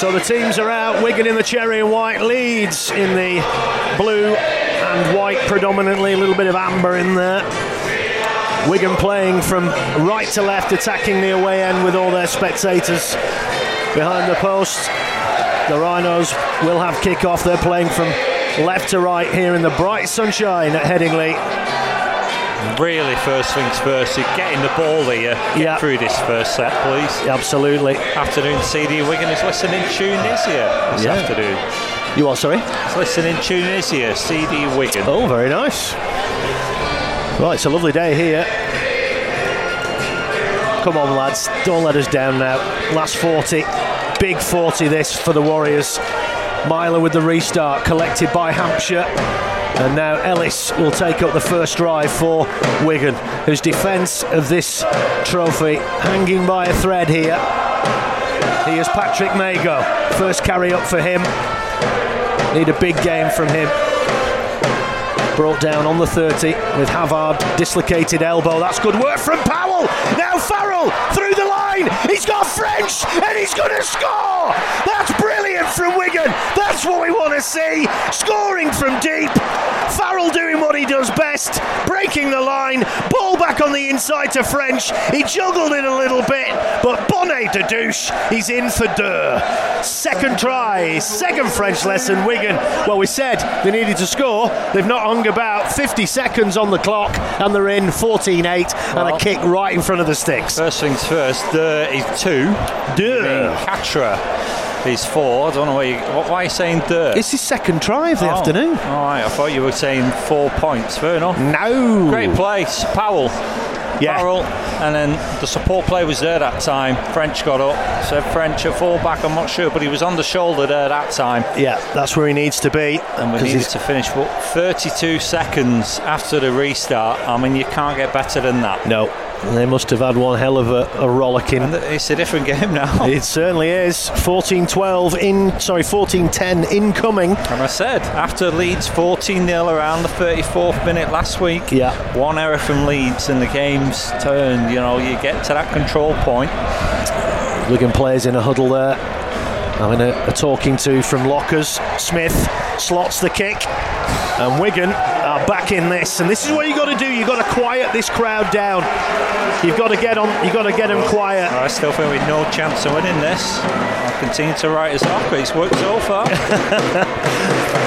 So the teams are out. Wigan in the cherry and white, Leeds in the blue and white predominantly, a little bit of amber in there. Wigan playing from right to left, attacking the away end with all their spectators behind the post. The Rhinos will have kick-off. They're playing from left to right here in the bright sunshine at Headingley. Really, first things first, you're getting the ball here. Get Yeah. through this first set, please. Absolutely. Afternoon CD Wigan is listening tune is here this Yeah. afternoon. You are sorry? It's listening tune is here, CD Wigan. Oh, very nice. Right, it's a lovely day here. Come on, lads, don't let us down now. Last 40, big 40 this for the Warriors. Myler with the restart, collected by Hampshire. And now Ellis will take up the first drive for Wigan, whose defence of this trophy hanging by a thread here. He is Patrick Mago. First carry up for him. Need a big game from him brought down on the 30 with Havard dislocated elbow. That's good work from Powell. Now Farrell through the line. He's got French and he's going to score. That's brilliant from Wigan. That's what we want to see. Scoring from deep. Farrell doing what he does best, breaking the line. Ball back on the inside to French. He juggled it a little bit, but Bonnet de douche. He's in for deux. Second try, second French lesson. Wigan. Well, we said they needed to score. They've not hung about 50 seconds on the clock, and they're in 14 8 and a kick right in front of the sticks. First things first, there is two. Deux. Katra is four. I don't know why, you, why are you saying there? It's his second try of the Oh, afternoon. All right, I thought you were saying four points. Fair enough. No. Great place, Powell. Yeah. And then the support play was there that time. French got up, said French at fullback. I'm not sure, but he was on the shoulder there that time, Yeah, that's where he needs to be. and we needed to finish. But 32 seconds after the restart, I mean, you can't get better than that. No, they must have had one hell of a, a rollicking. It's a different game now. It certainly is. 14-12 in, sorry, 14-10 incoming. And I said, after Leeds 14 0 around the 34th minute last week, Yeah. one error from Leeds and the game's turned. You know, you get to that control point. Looking players in a huddle there. Having a, a talking to from lockers. Smith slots the kick. And Wigan are back in this. And this is what you got to do. You've got to quiet this crowd down. You've got to get on. You've got to get them quiet. I still think we've no chance of winning this. I'll continue to write us off, but it's worked so far.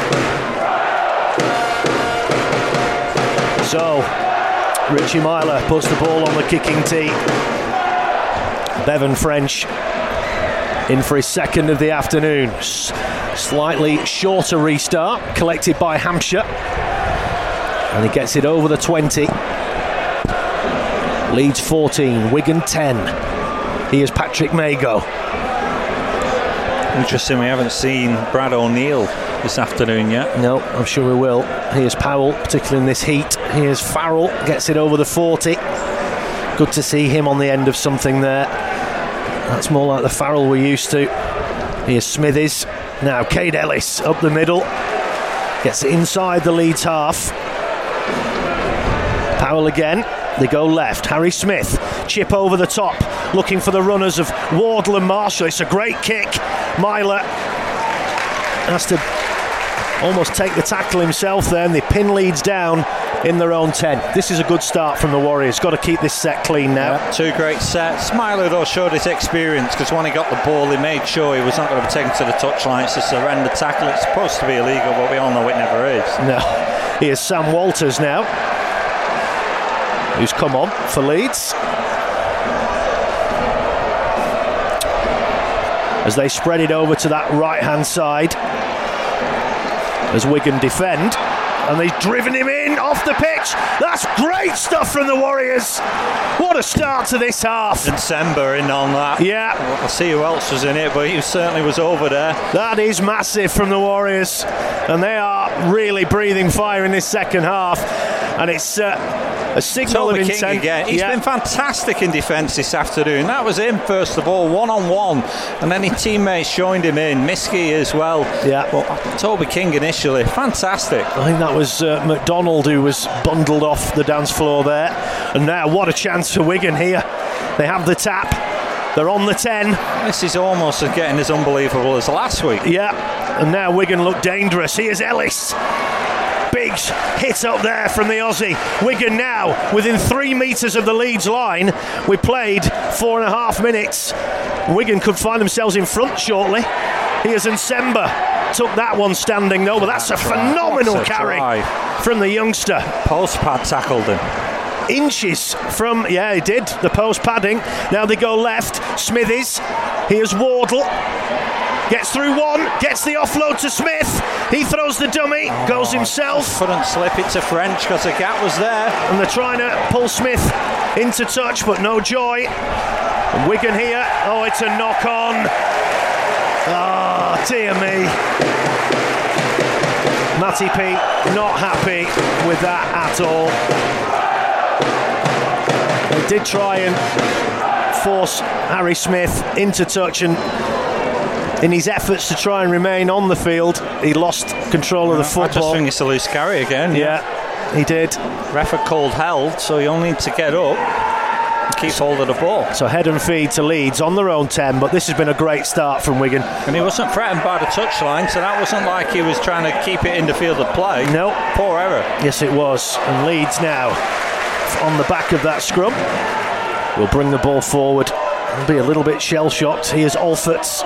So, Richie Myler puts the ball on the kicking tee. Bevan French in for his second of the afternoon. Slightly shorter restart, collected by Hampshire. And he gets it over the 20. Leeds 14, Wigan 10. He is Patrick Mago. Interesting, we haven't seen Brad O'Neill this afternoon yet. No, I'm sure we will. Here's Powell, particularly in this heat. Here's Farrell, gets it over the 40. Good to see him on the end of something there. That's more like the Farrell we're used to. Here's Smithies. Now Kaide Ellis up the middle. Gets inside the Leeds half. Powell again. They go left. Harry Smith. Chip over the top. Looking for the runners of Wardle and Marshall. It's a great kick. Myler has to almost take the tackle himself then. and they pin Leeds down in their own 10. This is a good start from the Warriors. Got to keep this set clean now. Two great sets. Smiler though showed his experience because when he got the ball, he made sure he was not going to be taken to the touchline. It's a surrender tackle. It's supposed to be illegal, but we all know it never is. No. Here's Sam Walters now, who's come on for Leeds. As they spread it over to that right hand side, as Wigan defend, and they've driven him in off the pitch. That's great stuff from the Warriors. What a start to this half. December in on that. Yeah, I'll see who else was in it, but he certainly was over there. That is massive from the Warriors, and they are really breathing fire in this second half. And it's uh, a signal Toby of King intent. again. He's Yeah. been fantastic in defence this afternoon. That was him first of all, one on one, and then his teammates joined him in. Miski as well. Yeah. But Toby King initially, fantastic. I think that was uh, McDonald who was bundled off the dance floor there. And now, what a chance for Wigan here. They have the tap. They're on the 10. This is almost getting as unbelievable as last week. Yeah, and now Wigan look dangerous. Here's Ellis. Big hit up there from the Aussie. Wigan now within three metres of the Leeds line. We played four and a half minutes. Wigan could find themselves in front shortly. Here's Nsemba. Took that one standing though, but that's a phenomenal a carry drive. from the youngster. Post pad tackled him. Inches from, yeah, he did, the post padding. Now they go left. Smithies. Here's Wardle. Gets through one, gets the offload to Smith. He throws the dummy, goes himself, Couldn't slip it to French because the gap was there. and they're trying to pull Smith into touch, but no joy. And Wigan here. Oh, it's a knock on. Ah, dear me. Matty P not happy with that at all. They did try and force Harry Smith into touch and in his efforts to try and remain on the field, he lost control of the football. I just think it's a loose carry again. yeah, he did. Ref had called held, so you'll need to get up and keep hold of the ball. So head and feed to Leeds on their own 10, but this has been a great start from Wigan. And he wasn't threatened by the touchline, so that wasn't like he was trying to keep it in the field of play. No. Poor error. Yes, it was. And Leeds now on the back of that scrum will bring the ball forward and be a little bit shell shocked. Here's Alforts.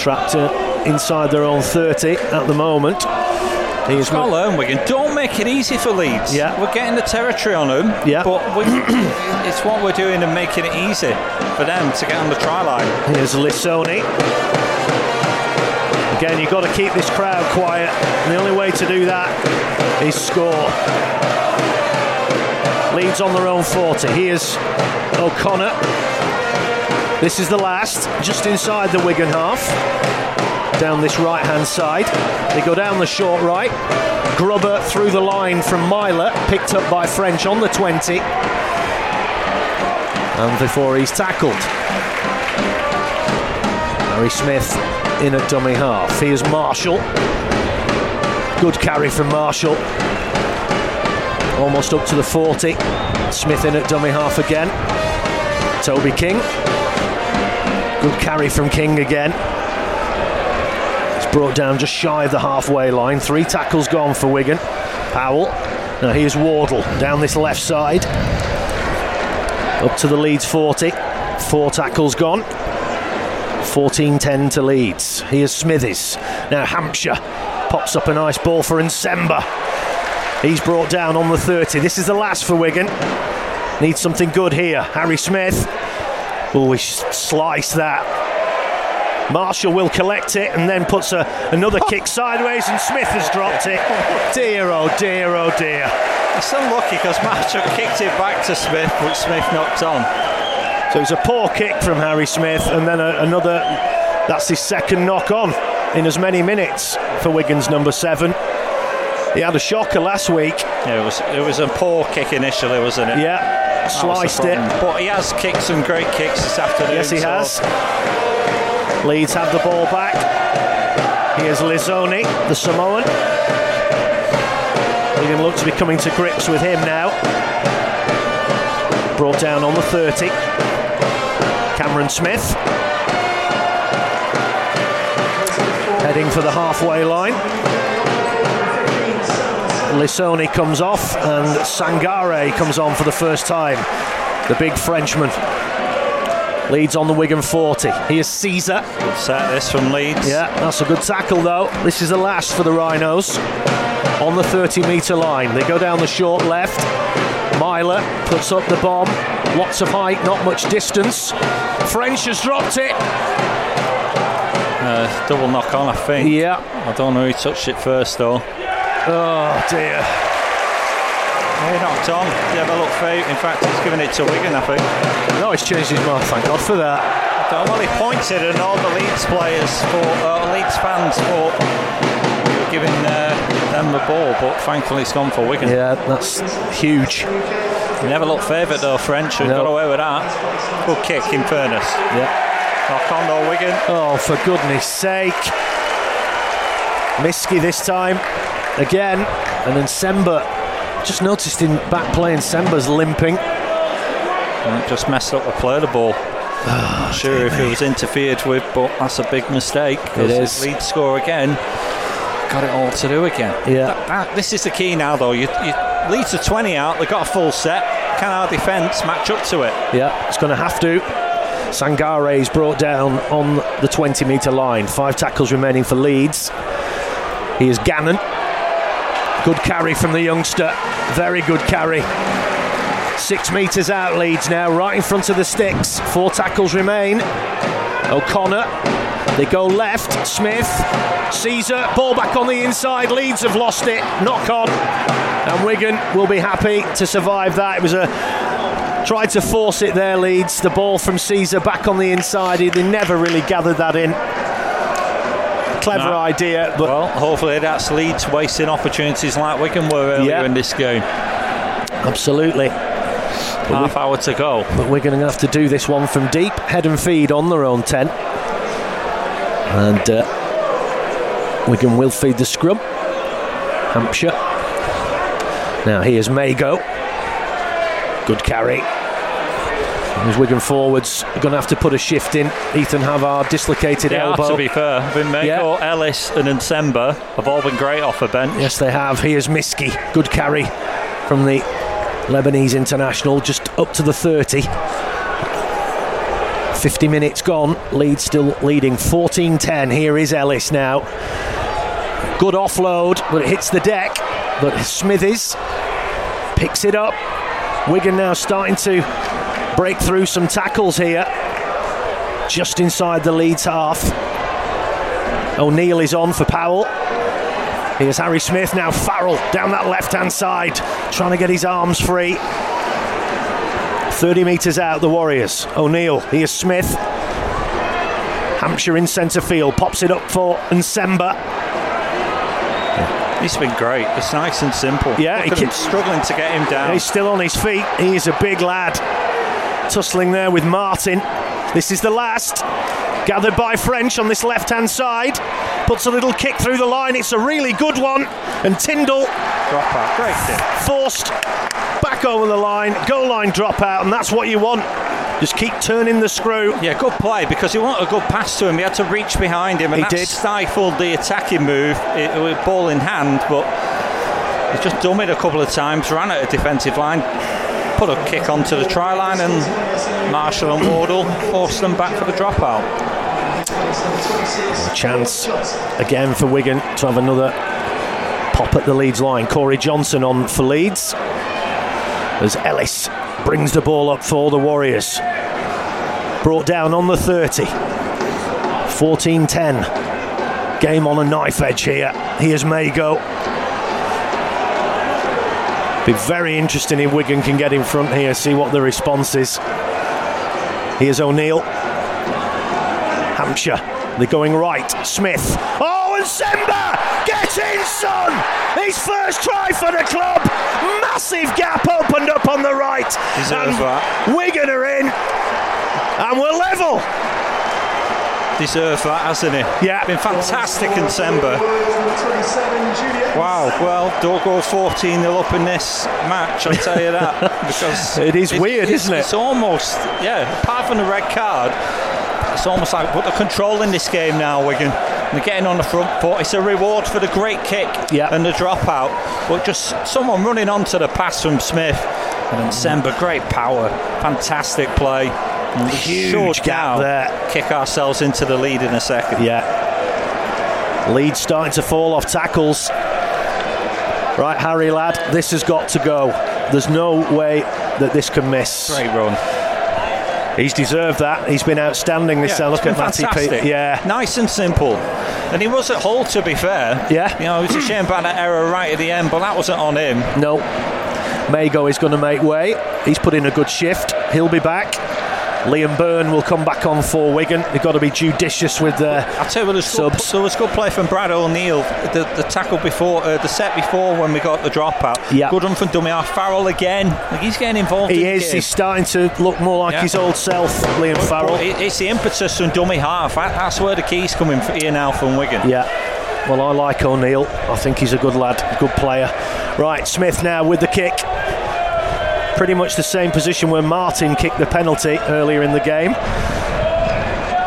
Trapped uh, inside their own 30 at the moment. Got to learn, Wigan. Don't make it easy for Leeds. Yeah. We're getting the territory on them. Yeah. But we, it's what we're doing and making it easy for them to get on the try line. Here's Lissoni. Again, you've got to keep this crowd quiet, and the only way to do that is score. Leeds on their own 40. Here's O'Connor. This is the last, just inside the Wigan half. Down this right hand side. They go down the short right. Grubber through the line from Myler, picked up by French on the 20. And before he's tackled. Harry Smith in at dummy half. Here's Marshall. Good carry from Marshall. Almost up to the 40. Smith in at dummy half again. Toby King. Good carry from King again. It's brought down just shy of the halfway line. Three tackles gone for Wigan. Powell. Now here's Wardle down this left side. Up to the Leeds 40. Four tackles gone. 14-10 to Leeds. Here's Smithies. Now Hampshire pops up a nice ball for Nsemba. He's brought down on the 30. This is the last for Wigan. Needs something good here. Harry Smith. Oh, he sliced that. Marshall will collect it and then puts a, another kick sideways, and Smith has dropped it. Dear, oh dear, oh dear. It's unlucky because Marshall kicked it back to Smith, which Smith knocked on. So it's a poor kick from Harry Smith, and then a, another. That's his second knock on in as many minutes for Wigan's number seven. He had a shocker last week. Yeah, it was it was a poor kick initially, wasn't it? Yeah, That was the sliced it. But he has kicked some great kicks this afternoon. Yes, he so has. Leeds have the ball back. Here's Lizoni, the Samoan. Wigan look to be coming to grips with him now. Brought down on the 30. Cameron Smith. Heading for the halfway line. Lissoni comes off and Sangare comes on for the first time. The big Frenchman leads on the Wigan 40. Here's Sezer. Set this from Leeds. Yeah, that's a good tackle though. This is the last for the Rhinos on the 30 metre line. They go down the short left. Myler puts up the bomb. Lots of height, not much distance. French has dropped it. Uh, double knock on, I think. Yeah. I don't know who touched it first though. Oh dear. He knocked on. Did have a look fake. In fact, he's given it to Wigan, I think. No, he's changed his mind. Thank God for that. Well, he pointed, and all the Leeds players for uh, Leeds fans for giving uh, them the ball, but thankfully it's gone for Wigan. Yeah, that's huge. Never looked favoured though, French, who No. got away with that. Good kick, in fairness. Yeah. Knock on though, Wigan. Oh, for goodness sake. Miski this time again, and then Semba. Just noticed in back playing, Semba's limping. And just messed up the play of the ball. Not sure if it was interfered with, but that's a big mistake. It is. Lead score again. Got it all to do again. Yeah. That- that- this is the key now, though. You, you leads to 20 out. They've got a full set. Can our defence match up to it? Yeah, it's going to have to. Sangare is brought down on the 20 metre line. Five tackles remaining for Leeds. He is Gannon. Good carry from the youngster. Very good carry. Six metres out, Leeds now, right in front of the sticks. Four tackles remain. O'Connor. They go left. Smith. Sezer. Ball back on the inside. Leeds have lost it. Knock on. And Wigan will be happy to survive that. It was a Tried to force it there, Leeds. The ball from Sezer back on the inside. They never really gathered that in. Clever No. idea, but Well, hopefully that's Leeds wasting opportunities like Wigan were earlier Yeah. in this game. absolutely. Half hour to go. But we're going to have to do this one from deep, head and feed on their own 10. And uh, Wigan will feed the scrum. Hampshire. Now here's Mago. Good carry. As Wigan forwards are going to have to put a shift in. Ethan Havard dislocated Yeah, elbow. to be fair, Vinmego, Yeah. Ellis, and Nsemba have all been great off the bench. Yes, they have. Here's Miski. Good carry from the Lebanese international, just up to the 30. 50 minutes gone. Leeds still leading 14 10. Here is Ellis now. Good offload, but it hits the deck. But Smithies picks it up. Wigan now starting to break through some tackles here. Just inside the Leeds half. O'Neill is on for Powell. Here's Harry Smith now. Farrell down that left hand side, trying to get his arms free. 30 metres out, the Warriors. O'Neill. Here's Smith. Hampshire in centre field. Pops it up for Nsemba. He's been great. It's nice and simple. Yeah, Look he keeps- struggling to get him down. He's still on his feet. He is a big lad. Tussling there with Martin. This is the last. Gathered by French on this left hand side. Puts a little kick through the line. It's a really good one. And Tyndall Drop out. Great forced back over the line, goal line dropout, and that's what you want. Just keep turning the screw. Yeah, good play because he wanted a good pass to him. He had to reach behind him, and He that did. stifled the attacking move it, with ball in hand. But he's just done it a couple of times, ran at a defensive line, put a kick onto the try line, and Marshall and Wardle forced them back for the dropout. Chance again for Wigan to have another pop at the Leeds line. Corey Johnson on for Leeds as Ellis brings the ball up for the Warriors. Brought down on the 30. 14 10. Game on a knife edge here. Here's Mago. Be very interesting if Wigan can get in front here, see what the response is. Here's O'Neill. Hampshire. They're going right. Smith. Oh, Nsemba! Get in, son! His first try for the club. Massive gap opened up on the right. Deserves and that. Wigan are in. And we're level. Deserves that, hasn't he? Yeah. Been fantastic in Sember. Wow, well, don't go 14 0 up in this match, I'll tell you that. Because It is weird, it's- isn't it? It's almost, yeah, apart from the red card, it's almost like, but they're controlling this game now, Wigan. They're getting on the front foot. It's a reward for the great kick Yeah. and the dropout. But just someone running onto the pass from Smith. And then Sember, great power. Fantastic play. Huge should gap now there. Kick ourselves into the lead in a second. Yeah. Lead starting to fall off tackles. Right, Harry, lad, this has got to go. There's no way that this can miss. Great run. He's deserved that. He's been outstanding this Yeah. Look at Matty. Pete. Yeah. Nice and simple. And he was at Hull, to be fair. Yeah. You know, it was a shame about that error right at the end, but that wasn't on him. No. Mago is going to make way. He's put in a good shift. He'll be back. Liam Byrne will come back on for Wigan. They've got to be judicious with their I'll tell you, there was, good, Subs. there was good play from Brad O'Neill. The, the tackle before, uh, the set before when we got the dropout. Yeah. Good run from dummy half. Farrell again. Like he's getting involved. He in is. He's starting to look more like Yeah. his old self, Liam Farrell. But it's the impetus from dummy half. That's where the key's coming for here now from Wigan. Yeah. Well, I like O'Neill. I think he's a good lad, good player. Right, Smith now with the kick. Pretty much the same position where Martin kicked the penalty earlier in the game.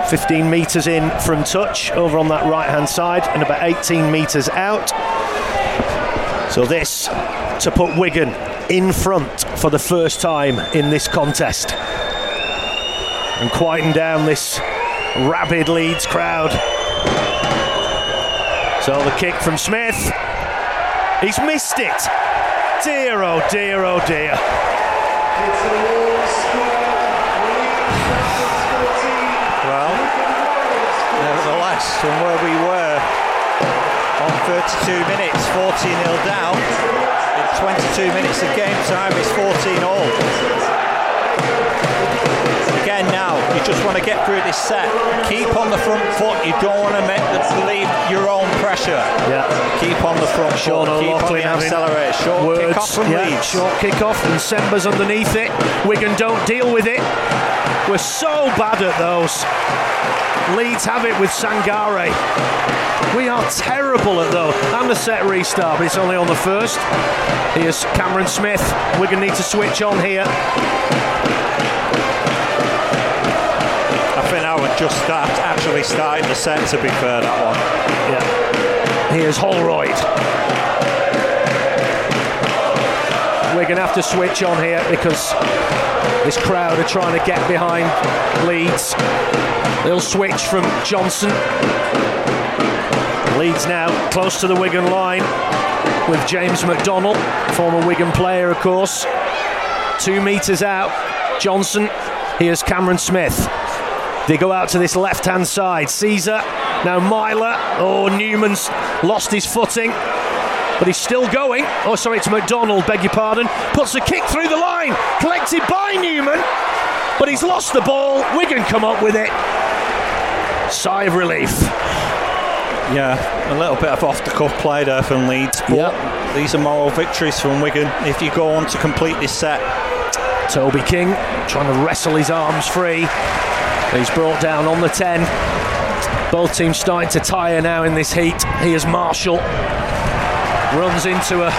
15 metres in from touch over on that right hand side and about 18 metres out. So, this to put Wigan in front for the first time in this contest and quieten down this rabid Leeds crowd. So, the kick from Smith. He's missed it. Dear, oh dear, oh dear. Well, nevertheless, from where we were on 32 minutes, 14 0 down, in 22 minutes of game time, it's 14 all. You just want to get through this set. Keep on the front foot. You don't want to make the, leave your own pressure. Yeah. Keep on the front Sean foot. Keep on the accelerate. Short words. kick off from yeah, Leeds. Short kick off, and Semba's underneath it. Wigan don't deal with it. We're so bad at those. Leeds have it with Sangare. We are terrible at those. And the set restart, but it's only on the first. Here's Cameron Smith. Wigan need to switch on here. Think I just start actually starting the set. To be fair, that one. Yeah. Here's Holroyd. We're going to have to switch on here because this crowd are trying to get behind Leeds. They'll switch from Johnson. Leeds now close to the Wigan line with James McDonald, former Wigan player, of course. Two metres out. Johnson. Here's Cameron Smith. They go out to this left hand side. Sezer. Now Myler. Oh, Newman's lost his footing. But he's still going. Oh, sorry, it's McDonald, beg your pardon. Puts a kick through the line. Collected by Newman. But he's lost the ball. Wigan come up with it. Sigh of relief. Yeah, a little bit of off the cuff play there from Leeds. But Yep. these are moral victories from Wigan if you go on to complete this set. Toby King trying to wrestle his arms free. He's brought down on the 10. Both teams starting to tire now in this heat. Here's Marshall. Runs into a,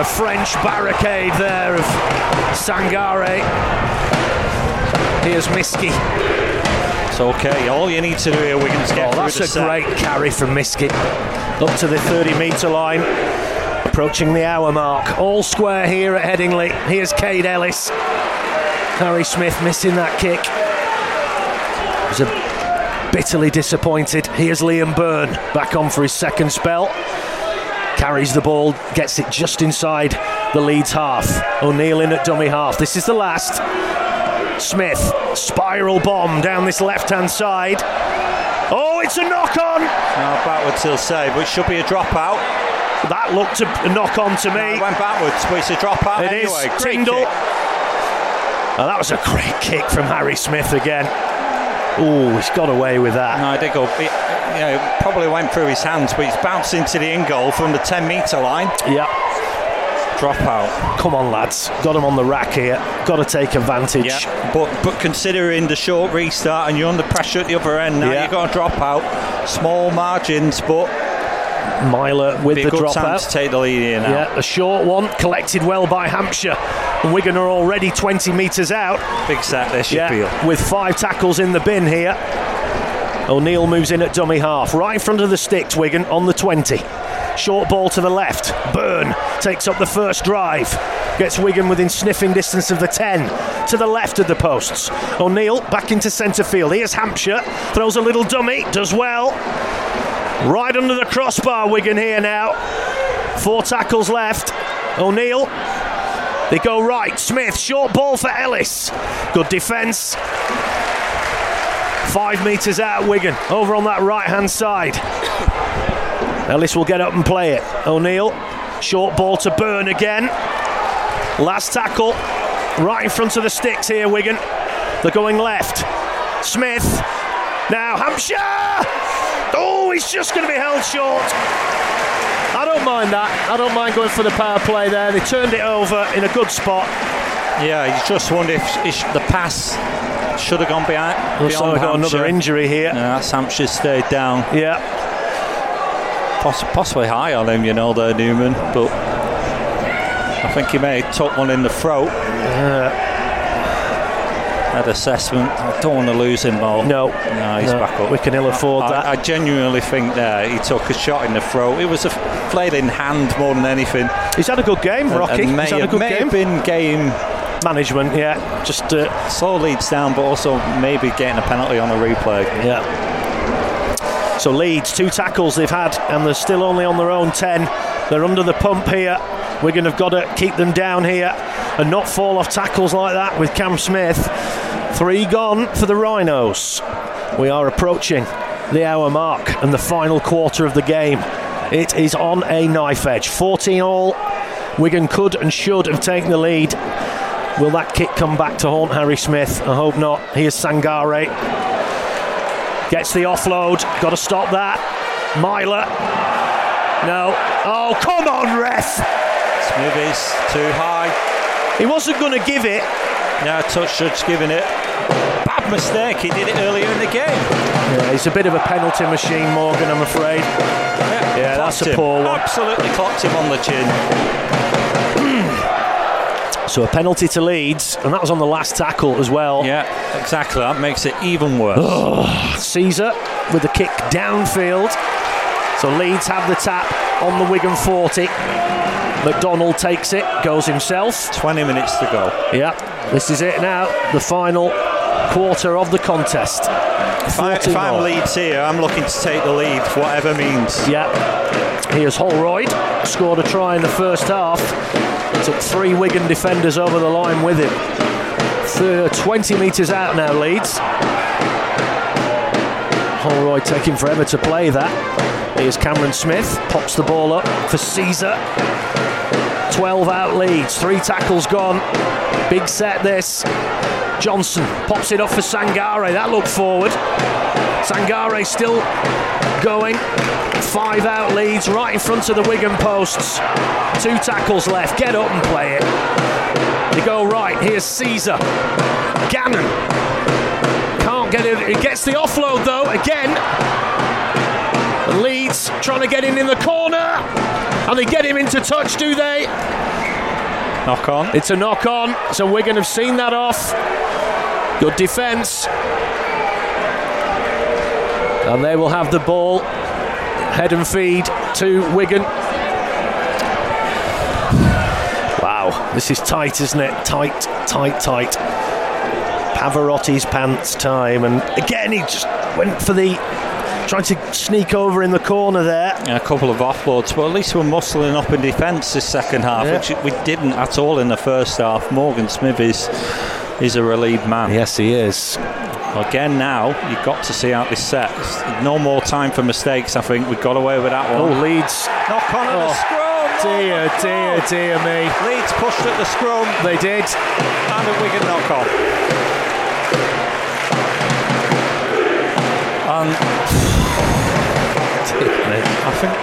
a French barricade there of Sangare. Here's Miski. It's okay. All you need to do here, Wigan, is get Oh, that's a set. great carry from Miski. Up to the 30 metre line. Approaching the hour mark. All square here at Headingley. Here's Kaide Ellis. Harry Smith missing that kick. Was a bitterly disappointed. Here's Liam Byrne back on for his second spell. Carries the ball, gets it just inside the Leeds half. O'Neill in at dummy half. This is the last. Smith, spiral bomb down this left hand side. Oh, it's a knock on. Now backwards he'll say, but it should be a dropout. That looked a knock on to me. It went backwards, but it's a dropout It is anyway. Great Tyndall. kick. Oh, that was a great kick from Harry Smith again. Oh, he's got away with that. No, I did go. It, you know, probably went through his hands, but it's bounced into the in goal from the 10 metre line. Yeah, Drop out. come on, lads. Got him on the rack here. Got to take advantage. Yeah, but but considering the short restart and you're under pressure at the other end, now Yeah. you've got to drop out. Small margins, but Myler with the time dropout. to take the lead here now. Yeah, a short one collected well by Hampshire. And Wigan are already 20 metres out. Big set this, you feel. with five tackles in the bin here. O'Neill moves in at dummy half, right in front of the sticks, Wigan on the 20. Short ball to the left. Byrne takes up the first drive. Gets Wigan within sniffing distance of the 10. To the left of the posts. O'Neill back into centre field. Here's Hampshire. Throws a little dummy. Does well. Right under the crossbar, Wigan here now. Four tackles left. O'Neill. They go right. Smith. Short ball for Ellis. Good defence. Five metres out, Wigan. Over on that right hand side. Ellis will get up and play it. O'Neill. Short ball to Byrne again. Last tackle. Right in front of the sticks here, Wigan. They're going left. Smith. Now Hampshire. He's just going to be held short. I don't mind that. I don't mind going for the power play there. They turned it over in a good spot. Yeah, you just wonder if, if the pass should have gone behind. Looks beyond like we've got another injury here. Yeah, that's Hampshire stayed down. Yeah. Poss- possibly high on him, you know, there, Newman. But I think he may have took one in the throat. That assessment. I don't want to lose him, Mo. No, no, he's no, back up. we can ill afford I, that. I, I genuinely think there he took a shot in the throat. It was a flailing hand more than anything. He's had a good game, Rocky. And may, He's had a good may game. have been game Management, yeah. Just uh, slow Leeds down, but also maybe getting a penalty on a replay. Yeah. So Leeds, two tackles they've had, and they're still only on their own 10. They're under the pump here. Wigan have got to keep them down here and not fall off tackles like that with Cam Smith. Three gone for the Rhinos. We are approaching the hour mark and the final quarter of the game. It is on a knife edge. 14 all. Wigan could and should have taken the lead. Will that kick come back to haunt Harry Smith? I hope not. Here's Sangare. Gets the offload. Got to stop that. Myler. No. Oh, come on, ref. Smithies too high. He wasn't going to give it. Yeah, touch judge giving it. Bad mistake. He did it earlier in the game. Yeah, he's a bit of a penalty machine, Morgan, I'm afraid. Yeah, Yeah, that's clocked a him. poor one. Absolutely clocked him on the chin. So a penalty to Leeds, and that was on the last tackle as well. Yeah, exactly. That makes it even worse. Sezer with the kick downfield. So Leeds have the tap on the Wigan 40. McDonald takes it, goes himself. 20 minutes to go. Yeah, this is it now. The final quarter of the contest. If, I, if I'm. Leeds here, I'm looking to take the lead, whatever means. Yeah. Here's Holroyd. Scored a try in the first half. Took three Wigan defenders over the line with him. Thir- 20 metres out now, Leeds. Holroyd taking forever to play that. Here's Cameron Smith. Pops the ball up for Sezer. 12 out Leeds. Three tackles gone. Big set this. Johnson pops it up for Sangare. That looked forward. Sangare still going. Five out Leeds right in front of the Wigan posts. Two tackles left. Get up and play it. They go right. Here's Sezer. Gannon. Can't get it. He gets the offload though again. Leeds trying to get in in the corner. And they get him into touch, do they? Knock on. It's a knock on. So Wigan have seen that off. Good defence. And they will have the ball. Head and feed to Wigan. Wow, this is tight, isn't it? Tight, tight, tight. Pavarotti's pants time. And again, he just went for the. Trying to sneak over in the corner there. A couple of offloads, but at least we're muscling up in defence this second half, Yeah. which we didn't at all in the first half. Morgan Smith is, is a relieved man. Yes, he is. Again, now you've got to see out this set. No more time for mistakes. I think we got away with that Oh, one. Leeds. Knock on at the Oh, scrum. Dear, knock dear, on. dear me. Leeds pushed at the scrum They did. and a Wigan knock on. And I think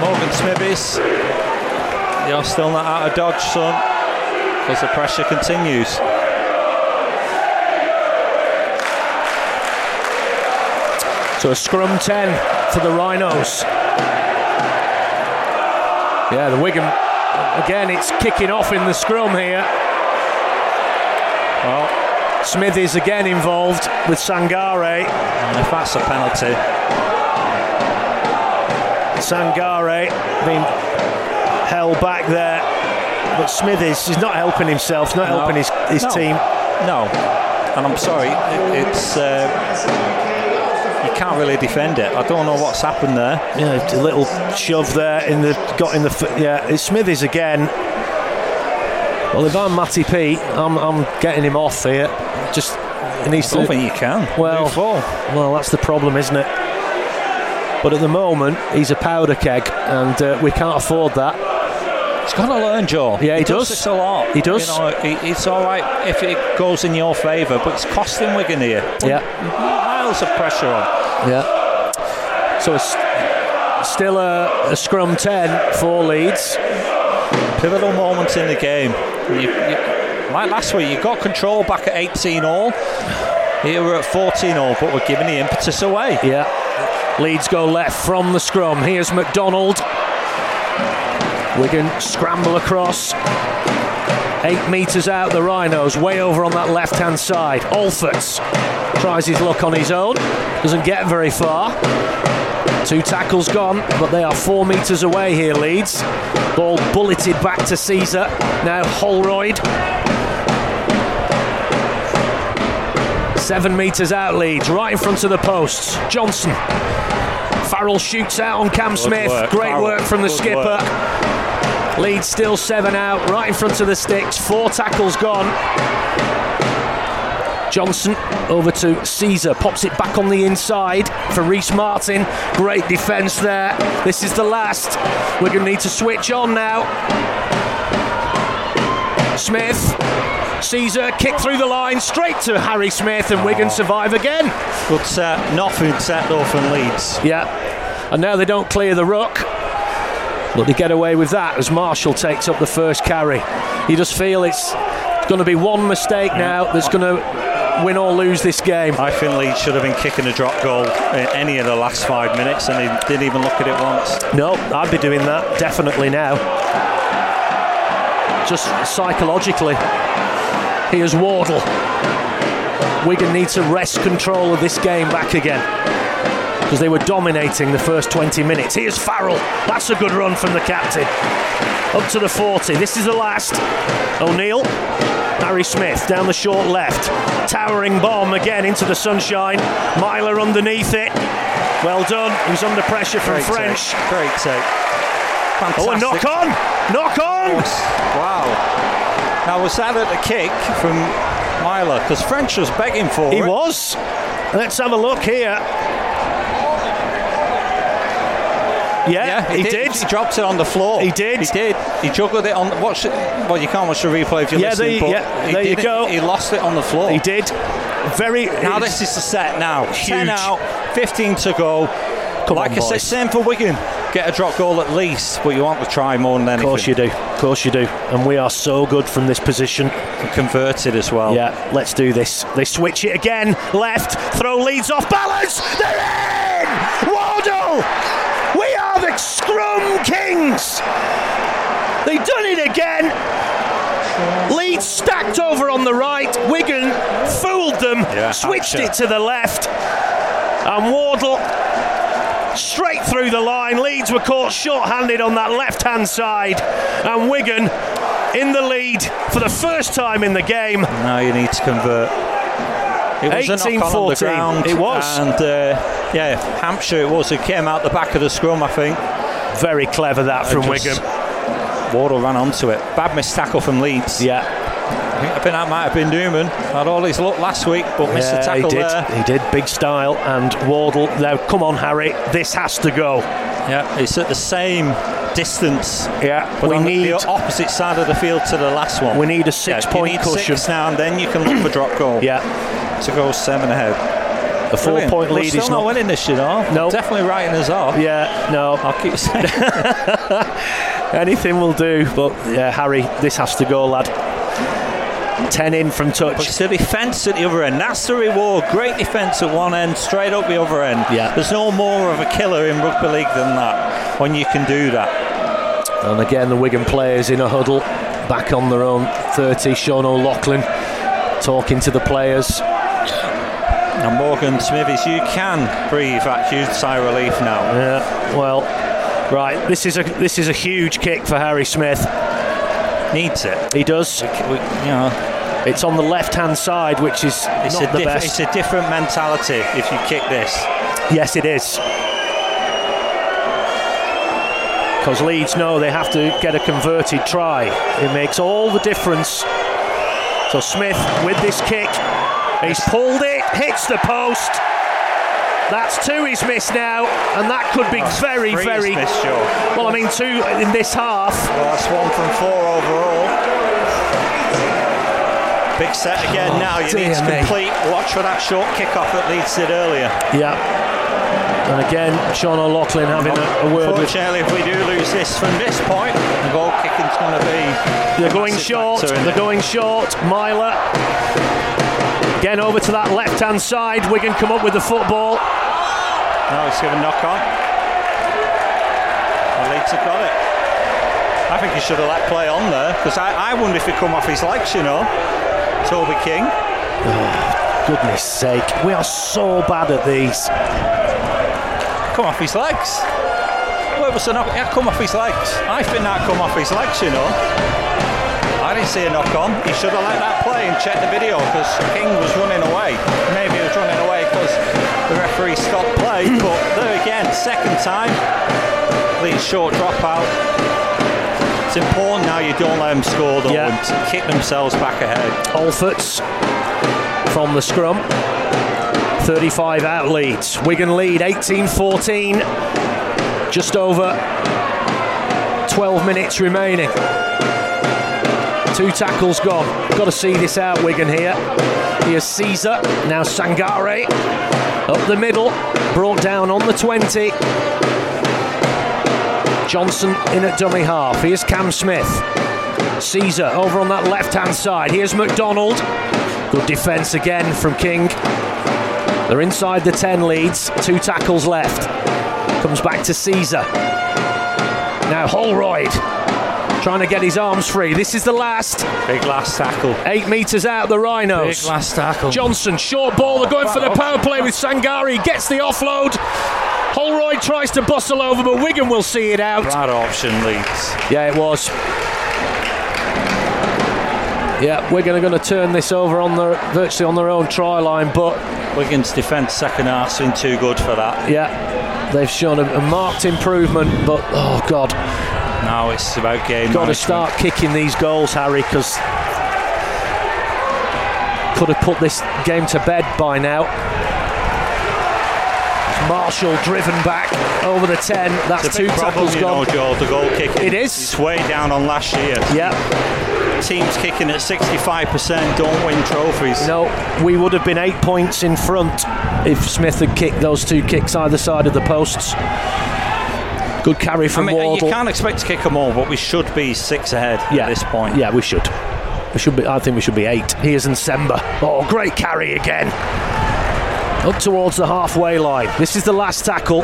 Morgan Smithies, you're still not out of dodge, son, because the pressure continues. So a scrum 10 for the Rhinos. Yeah, the Wigan, again, it's kicking off in the scrum here. Well, Smith is again involved with Sangare. and if that's a penalty, Sangare being held back there. But Smith is he's not helping himself, he's not No. helping his, his No. team. no. And I'm sorry, it, it's uh, you can't really defend it. I don't know what's happened there. Yeah, a little shove there in the got in the yeah. It's Smithies again. Well, if I'm Matty P, I'm I'm getting him off here. Just he needs I don't to. think you can. Well, well, that's the problem, isn't it? But at the moment, he's a powder keg, and uh, we can't afford that. He's got to learn, Joe. Yeah, he does. this a lot. He does. You know, he- it's all right if it goes in your favour, but it's costing Wigan here. Yeah, Miles of pressure on. yeah. So it's still a, a scrum ten for Leeds. Pivotal moments in the game. You, you, like last week, you got control back at 18 all. Here we're at 14 all, but we're giving the impetus away. Yeah. Leeds go left from the scrum. Here's McDonald. Wigan scramble across. Eight metres out, the Rhinos, way over on that left hand side. Alforts tries his luck on his own, doesn't get very far. Two tackles gone, but they are four metres away here, Leeds. Ball bulleted back to Sezer. Now Holroyd. Seven metres out, Leeds, right in front of the posts. Johnson. Farrell shoots out on Cam Good Smith. work, Great Farrell. work from the Good skipper. work. Leeds still seven out, right in front of the sticks. Four tackles gone. Johnson over to Sezer, pops it back on the inside for Rhyse Martin. Great defence there. This is the last. We're going to need to switch on now. Smith, Sezer, kick through the line, straight to Harry Smith, and Wigan oh. survive again. Good set, nothing set though from Leeds. Yeah, and now they don't clear the ruck. But they get away with that as Marshall takes up the first carry. You just feel it's going to be one mistake now that's going to win or lose this game. I think Leeds should have been kicking a drop goal in any of the last five minutes, and they didn't even look at it once. No, I'd be doing that definitely now. Just psychologically. Here's Wardle. Wigan need to wrest control of this game back again because they were dominating the first 20 minutes. Here's Farrell. That's a good run from the captain. Up to the 40. This is the last. O'Neill. Harry Smith down the short left. Towering bomb again into the sunshine. Myler underneath it. Well done. He's under pressure from Great French. take. Great take. Fantastic. Oh, a knock on! Knock on! Wow. Now was that at the kick from Myler? Because French was begging for He it. He was. Let's have a look here. Yeah, he, did. He dropped it on the floor. He did. He did. He juggled it on. Watch it. Well, you can't watch the replay if you're Yeah, listening. there but yeah, he there you go. He lost it on the floor. He did. Very. Now this is the set. Now huge. ten out, fifteen to go. Come like on, I said, boys. same for Wigan. Get a drop goal at least, but you want to try more than then. Of course you do. Of course you do. And we are so good from this position. Converted as well. Yeah, let's do this. They switch it again. Left. Throw Leeds off balance. They're in! Wardle! We are the scrum kings! They've done it again. Leeds stacked over on the right. Wigan fooled them, Yeah, switched it to the left. And Wardle straight through the line. Leeds were caught short handed on that left hand side. And Wigan in the lead for the first time in the game. Now you need to convert. It was a on, the 18-14. ground. It was. And uh, yeah, Hampshire it was. It came out the back of the scrum, I think. Very clever that from Wigan. Wardle ran onto it. Bad missed tackle from Leeds. Yeah, I think, that might have been Newman. Had all his luck last week, but missed the yeah he tackle did. there. He did. Big style. And Wardle. Now, come on, Harry. This has to go. Yeah, it's at the same distance. Yeah, But we need. the opposite side of the field to the last one. We need a Yeah, six-point cushion. Six now, and then you can look for drop goal. Yeah, to go seven ahead. a four-point lead still is not not. winning this, you know. No. definitely writing us off. Yeah, no. I'll keep saying. Anything will do. But yeah, Harry, this has to go, lad. Ten in from touch. the defence at the other end. That's the reward. Great defence at one end, straight up the other end. Yeah. There's no more of a killer in rugby league than that. When you can do that. And again, the Wigan players in a huddle, back on their own 30. Sean O'Loughlin talking to the players. And Morgan Smithies, you can breathe that huge sigh of relief now. Yeah, well, right. This is a this is a huge kick for Harry Smith. Needs it. He does. We, you know, It's on the left-hand side, which is it's not a, the diff- best. it's a different mentality if you kick this. Yes, it is. Because Leeds know they have to get a converted try. It makes all the difference. So Smith with this kick, he's pulled it, hits the post. That's two he's missed now, and that could be oh, very, Three is very. missed, Joe. Well, I mean, two in this half. Well, that's one from four overall. Big set again Oh, now. You need to me. complete. Watch for that short kick off that Leeds did earlier. Yeah. And again, Sean O'Loughlin having a, a word with. Unfortunately, if we do lose this from this point, the goal kicking's going to be. They're going short. They're it. going short. Myler. Again over to that left hand side. Wigan come up with the football. No, it's given knock on. The Leeds have got it. I think he should have let play on there because I, I wonder if he come off his legs, you know. Toby King. Oh, goodness sake, we are so bad at these. Come off his legs. Where was the knock? Yeah, come off his legs. I think that come off his legs, you know. I didn't see a knock on. He should have let that play and checked the video because King was running away. Maybe he was running away because the referee stopped play. But there again, second time, Leeds short dropout. It's important now you don't let them score though Yeah. and kick themselves back ahead. Olpherts from the scrum. 35 out Leeds. Wigan lead 18 14. Just over 12 minutes remaining. Two tackles gone. Got to see this out, Wigan here. Here's Sezer. Now Sangare. Up the middle. Brought down on the 20. Johnson in at dummy half. Here's Cam Smith. Sezer over on that left hand side. Here's McDonald. Good defence again from King. They're inside the 10 Leeds. Two tackles left. Comes back to Sezer. Now Holroyd trying to get his arms free. This is the last. Big last tackle. Eight metres out, the Rhinos. Big last tackle. Johnson, short ball. They're going for the power play with Sangare. Gets the offload. Holroyd tries to bustle over, but Wigan will see it out. Bad option, Leeds. Yeah, it was. Yeah, we're going to turn this over on the virtually on their own try line, but Wigan's defence second half's been too good for that. yeah, they've shown a, a marked improvement. But oh god, Now it's about game. got to start kicking these goals, Harry, because could have put this game to bed by now. Marshall driven back over the 10. That's It's a two problem, tackles you know, gone. Joe, the goal kicking. It is. It's way down on last year. Yeah, Teams kicking at 65% don't win trophies. No, we would have been eight points in front if Smith had kicked those two kicks either side of the posts. Good carry I from mean, you can't expect to kick them all, but we should be six ahead yeah, at this point. Yeah, we should. We should be. I think we should be eight. Here's Nsemba. Oh, great carry again. Up towards the halfway line. This is the last tackle.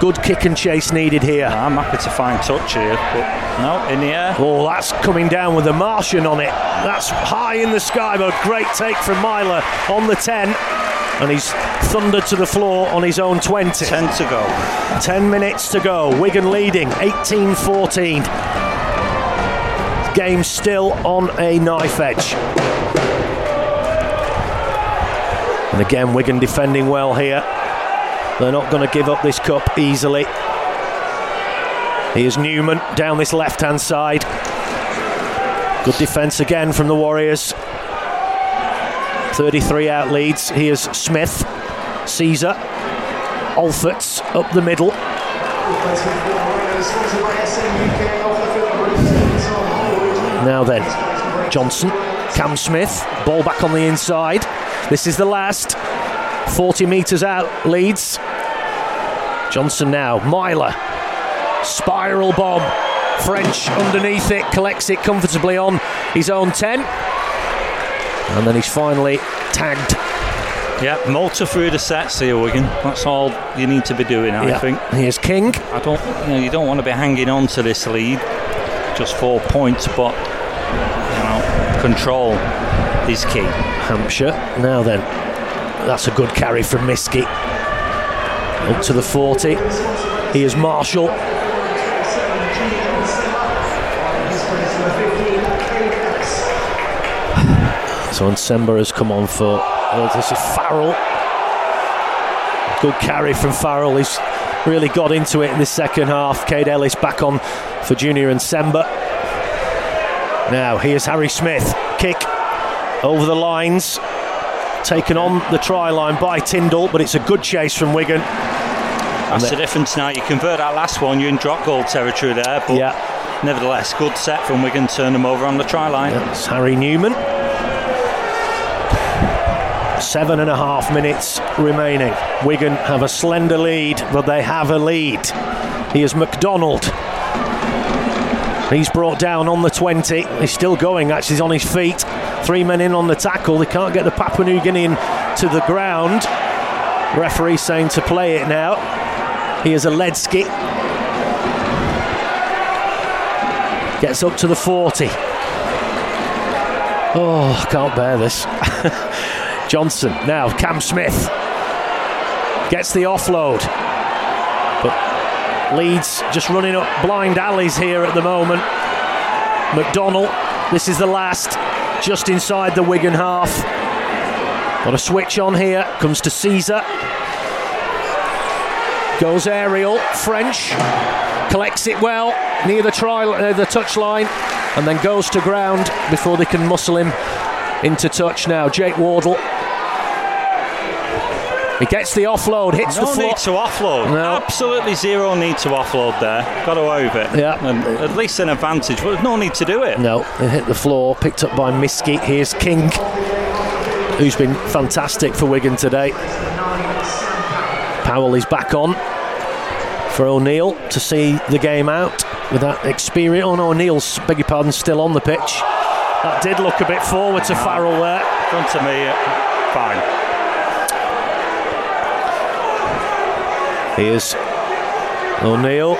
Good kick and chase needed here. I'm happy to find touch here, but no, in the air. Oh, that's coming down with the Martian on it. That's high in the sky, but great take from Myler on the 10. And he's thundered to the floor on his own 20. 10 to go. 10 minutes to go. Wigan leading 18 14. Game still on a knife edge. And again, Wigan defending well here. They're not going to give up this cup easily. Here's Newman down this left hand side. Good defence again from the Warriors. 33 out Leeds. Here's Smith, Sezer, Olpherts up the middle. Now then, Johnson, Cam Smith, ball back on the inside. This is the last. 40 metres out, Leeds. Johnson now, Myler, spiral bomb. French underneath it, collects it comfortably on his own 10. And then he's finally tagged. Yeah, motor through the sets here, Wigan. That's all you need to be doing, I Yeah. think. Here's King. I don't, you know, you don't want to be hanging on to this lead, just four points, but you know, control is key. Hampshire. Now then, that's a good carry from Miski. Up to the 40. Here's Marshall. So Nsemba has come on for. Oh, this is Farrell. Good carry from Farrell. He's really got into it in the second half. Kaide Ellis back on for Junior Nsemba. Now here's Harry Smith. Kick over the lines. Taken on the try line by Tyndall, but it's a good chase from Wigan. That's the difference now. You convert that last one, you're in drop goal territory there, but Yeah, nevertheless, good set from Wigan. Turn them over on the try line. that's Harry Newman. Seven and a half minutes remaining. Wigan have a slender lead, but they have a lead. Here's McDonald. He's brought down on the 20. He's still going, actually, he's on his feet. Three men in on the tackle. They can't get the Papua New Guinean to the ground. Referee saying to play it now. Here's Oledzki. Gets up to the 40. Oh, can't bear this. Johnson. Now, Cam Smith gets the offload. But Leeds just running up blind alleys here at the moment. McDonald, this is the last, just inside the Wigan half. Got a switch on here, comes to Sezer. Goes aerial, French, collects it well near the try, uh, the touch line, and then goes to ground before they can muscle him into touch now. Jake Wardle. He gets the offload, hits no the floor. No need to offload. No. Absolutely zero need to offload there. Got to over it. Yeah. And at least an advantage, but there's no need to do it. No, it hit the floor, picked up by Miski. Here's King, who's been fantastic for Wigan today. Powell is back on for O'Neill to see the game out with that experience. Oh no, O'Neill's, beg your pardon, still on the pitch. That did look a bit forward to Farrell there. Front of me, fine. Here's O'Neill.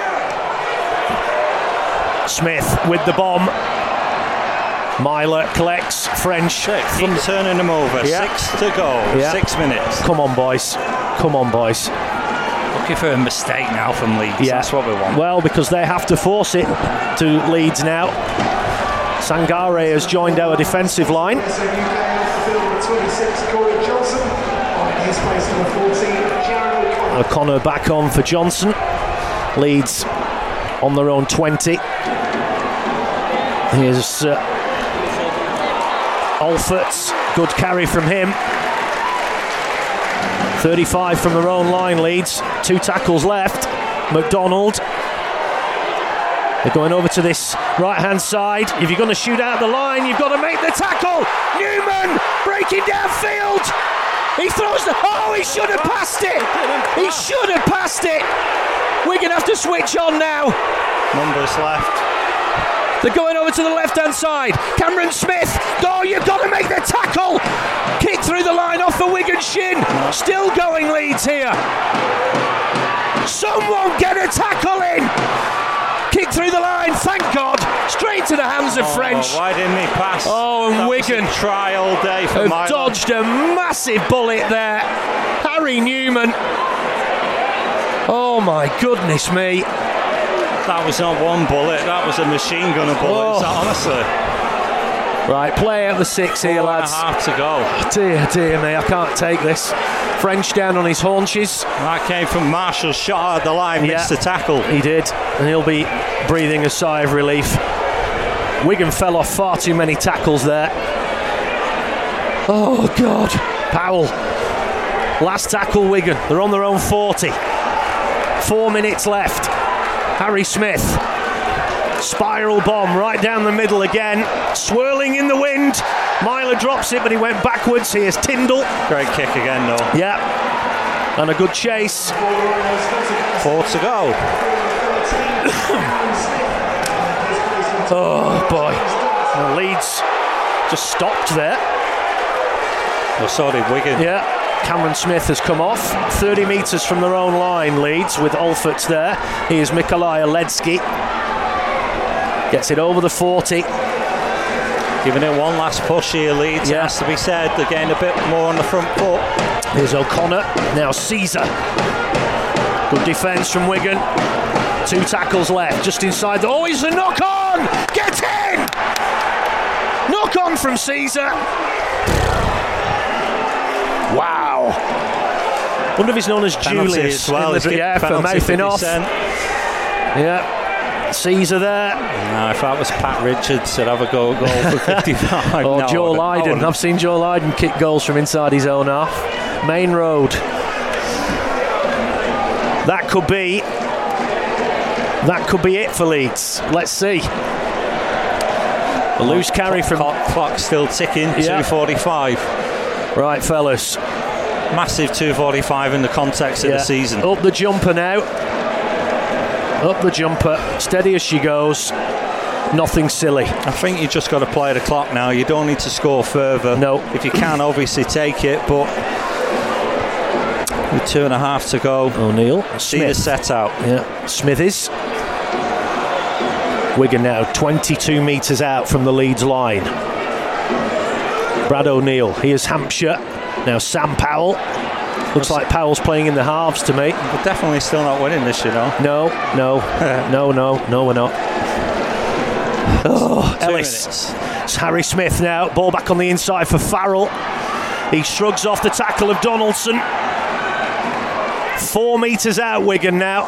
Smith with the bomb. Myler collects French. Keep turning them over. Yeah. Six to go. Yeah. Six minutes. Come on, boys. Come on, boys. Looking for a mistake now from Leeds. That's what we want. Well, because they have to force it to Leeds now. Sangare has joined our defensive line. 26, Corey Johnson. On his place, number 14, Jared O'Connor. Back on for Johnson. Leeds on their own 20. Here's uh, Olpherts. Good carry from him. 35 from their own line, Leeds. Two tackles left. McDonald. They're going over to this right hand side. If you're going to shoot out the line, you've got to make the tackle. Newman breaking downfield. He throws the. Oh, he should have passed it. He should have passed it. We're going to have to switch on now. Numbers left. They're going over to the left hand side. Cameron Smith. Oh, you've got to make the tackle. Kick through the line off the Wigan shin. Still going Leeds here. Someone get a tackle in. Through the line. Thank God. Straight to the hands of oh, French. Oh, why didn't he pass? Oh, and That Wigan a try all day for have dodged a massive bullet there. Harry Newman. Oh my goodness me. That was not one bullet. That was a machine gun bullet. Oh. Honestly, Right, play out the six here, four a lads. half to go. Dear, dear me, I can't take this. French down on his haunches. That came from Marshall's shot at the line, Yeah. missed the tackle. He did, and he'll be breathing a sigh of relief. Wigan fell off far too many tackles there. Oh, God. Powell. Last tackle, Wigan. They're on their own 40. Four minutes left. Harry Smith. Spiral bomb right down the middle again. Swirling in the wind. Myler drops it, but he went backwards. Here's Tyndall. Great kick again, though. Yeah. And a good chase. Four to go. Oh boy. The Leeds just stopped there. Well, so did Wigan. Yeah. Cameron Smith has come off. 30 metres from their own line, Leeds, with Olpherts there. Here's Mikolaj Oledzki. Gets it over the 40. Giving it one last push here, Leeds. It Yeah. has to be said. They're getting a bit more on the front foot. Here's O'Connor. Now Sezer. Good defence from Wigan. Two tackles left, just inside the. Oh, he's a knock on! Get in! Knock on from Sezer. Wow. Wonder if he's known as Julius. well. the, yeah, for mouthing off. Yeah. Sezer there. No, if that was Pat Richards, I'd have a goal, goal for 55. Or No, Joe Lydon. I've seen Joe Lydon kick goals from inside his own half. Main road. That could be. That could be it for Leeds. Let's see. A loose carry from. Clock, clock still ticking. Yeah. 245. Right, fellas. Massive 245 in the context of Yeah. the season. Up the jumper now. Up the jumper. Steady as she goes. Nothing silly. I think you just got to play the clock now. You don't need to score further. No. If you can, obviously take it, but with two and a half to go, O'Neill. see the set out. Yeah. Smithies. Wigan now 22 metres out from the Leeds line. Brad O'Neill, here's Hampshire. Now Sam Powell. Looks like Powell's playing in the halves to me. We're definitely still not winning this, you know. No, no, no, no, no, we're not. Oh, Two Ellis. minutes. It's Harry Smith now. Ball back on the inside for Farrell. He shrugs off the tackle of Donaldson. Four metres out, Wigan now.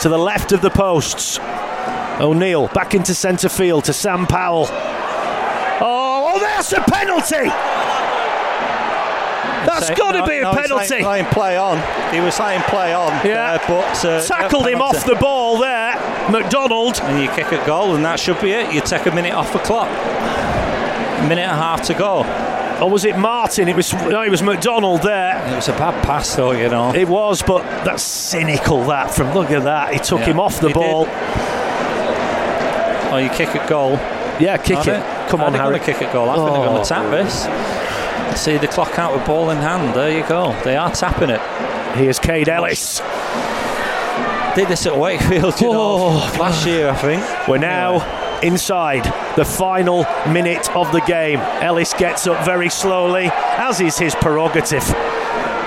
To the left of the posts. O'Neill back into centre field to Sam Powell. Oh, oh there's a penalty! That's Say- got to no, be a no, penalty. saying- saying play on. He was saying play on. Yeah. uh, but uh, Tackled him off the ball there, McDonald. And you kick a goal, and that should be it. You take a minute off the clock. A minute and a half to go. Or was it Martin? It was no, it was McDonald there. It was a bad pass, though, you know. It was, but that's cynical. That from look at that, he took Yeah, him off the he ball. Oh, you kick a goal. Yeah, kick it. they? Come Are on, Harry. going to kick a goal? I think they're going Oh. to tap this. See the clock out with ball in hand. There you go. They are tapping it. Here's Kaide Ellis. Did this at Wakefield, you Oh. know, last year, I think. We're now inside the final minute of the game. Ellis gets up very slowly, as is his prerogative.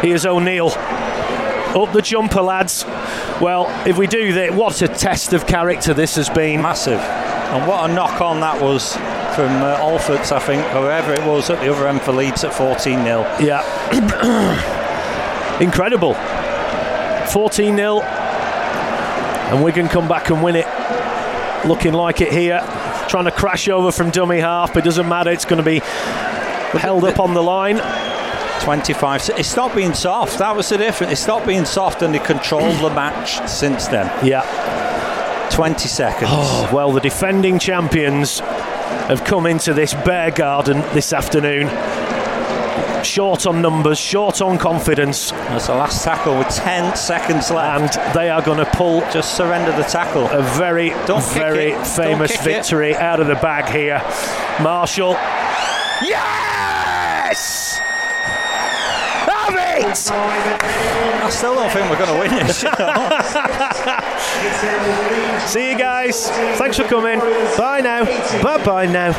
Here's O'Neill. Up the jumper, lads. Well, if we do that, what a test of character this has been. Massive. And what a knock on that was from uh, Olpherts, I think, or whoever it was at the other end for Leeds at 14 0. Yeah. Incredible. 14 0. And Wigan come back and win it. Looking like it here. Trying to crash over from dummy half, but it doesn't matter. It's going to be held up on the line. 25. So It's not been soft. That was the difference. It's not being soft, and they controlled the match since then. Yeah. 20 seconds. Oh, Well, the defending champions have come into this bear garden this afternoon. Short on numbers, short on confidence, That's the last tackle with 10 seconds left. and they are going to pull Just surrender the tackle. a very, Don't very famous kick it. victory out of the bag here. Marshall. Yes! Have! I still don't think we're going to win this. See you guys. Thanks for coming. Bye now. Bye bye now.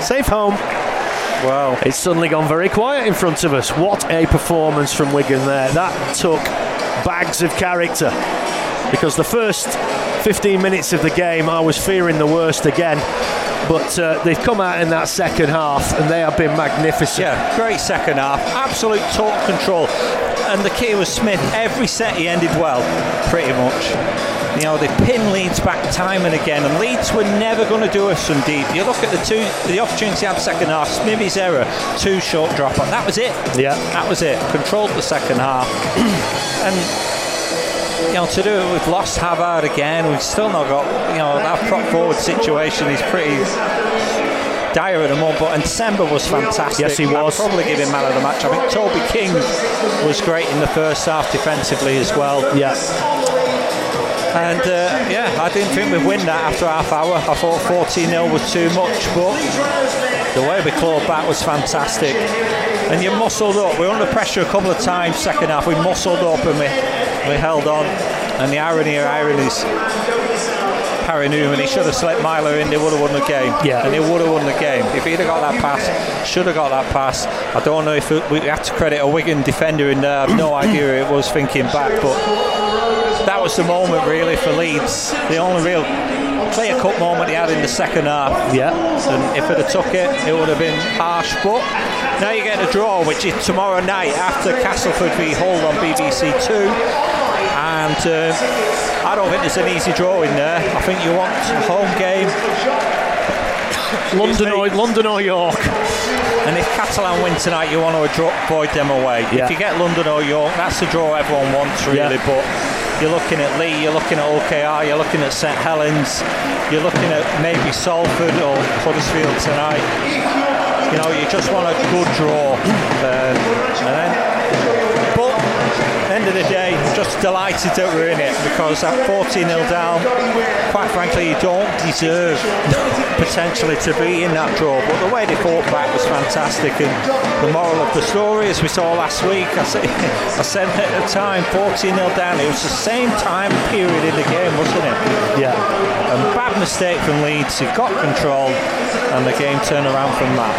Safe home. wow. It's suddenly gone very quiet in front of us. What a performance from Wigan there. That took bags of character. Because the first 15 minutes of the game, I was fearing the worst again. But uh, they've come out in that second half and they have been magnificent. Yeah, great second half. Absolute total control. And the key was Smith. Every set he ended well, pretty much. You know, they pin Leeds back time and again, and Leeds were never going to do us some deep. You look at the two, the opportunity had second half, Smithy's error, two short drop on. That was it. Yeah. That was it. Controlled the second half. and you know, to do it, we've lost Havard again. We've still not got, you know, that prop forward situation is pretty dire at the moment. But and Nsemba was fantastic. Yes, he was. I'd probably give him man of the match. I think Toby King was great in the first half defensively as well. Yeah. And uh, yeah, I didn't think we'd win that after half hour. I thought 14 0 was too much, but the way we clawed back was fantastic. And you muscled up. We were under pressure a couple of times second half. We muscled up and we, we held on. And the irony of ironies, Harry Newman, he should have slipped Myler in, they would have won the game. Yeah. And they would have won the game. If he'd have got that pass, should have got that pass. I don't know if it, we have to credit a Wigan defender in there. I have no idea who it was thinking back, but that was the moment really for Leeds. The only real clear cut moment he had in the second half. Yeah. And if it had took it, it would have been harsh. But now you get a draw, which is tomorrow night after Castleford v Hull on BBC Two. And uh, I don't think there's an easy draw in there. I think you want a home game. London or, London or York. And if Catalan win tonight, you want to avoid them away. Yeah. If you get London or York, that's the draw everyone wants, really. Yeah. But you're looking at Leigh, you're looking at Hull KR, you're looking at St Helens, you're looking at maybe Salford or Huddersfield tonight. You know, you just want a good draw. Um, and then, end of the day, just delighted that we're in it because at 14 0 down, quite frankly, you don't deserve potentially to be in that draw. But the way they fought back was fantastic. And the moral of the story, as we saw last week, I said, I said at the time, 14 0 down, it was the same time period in the game, wasn't it? Yeah. A bad mistake from Leeds, he got control, and the game turned around from that.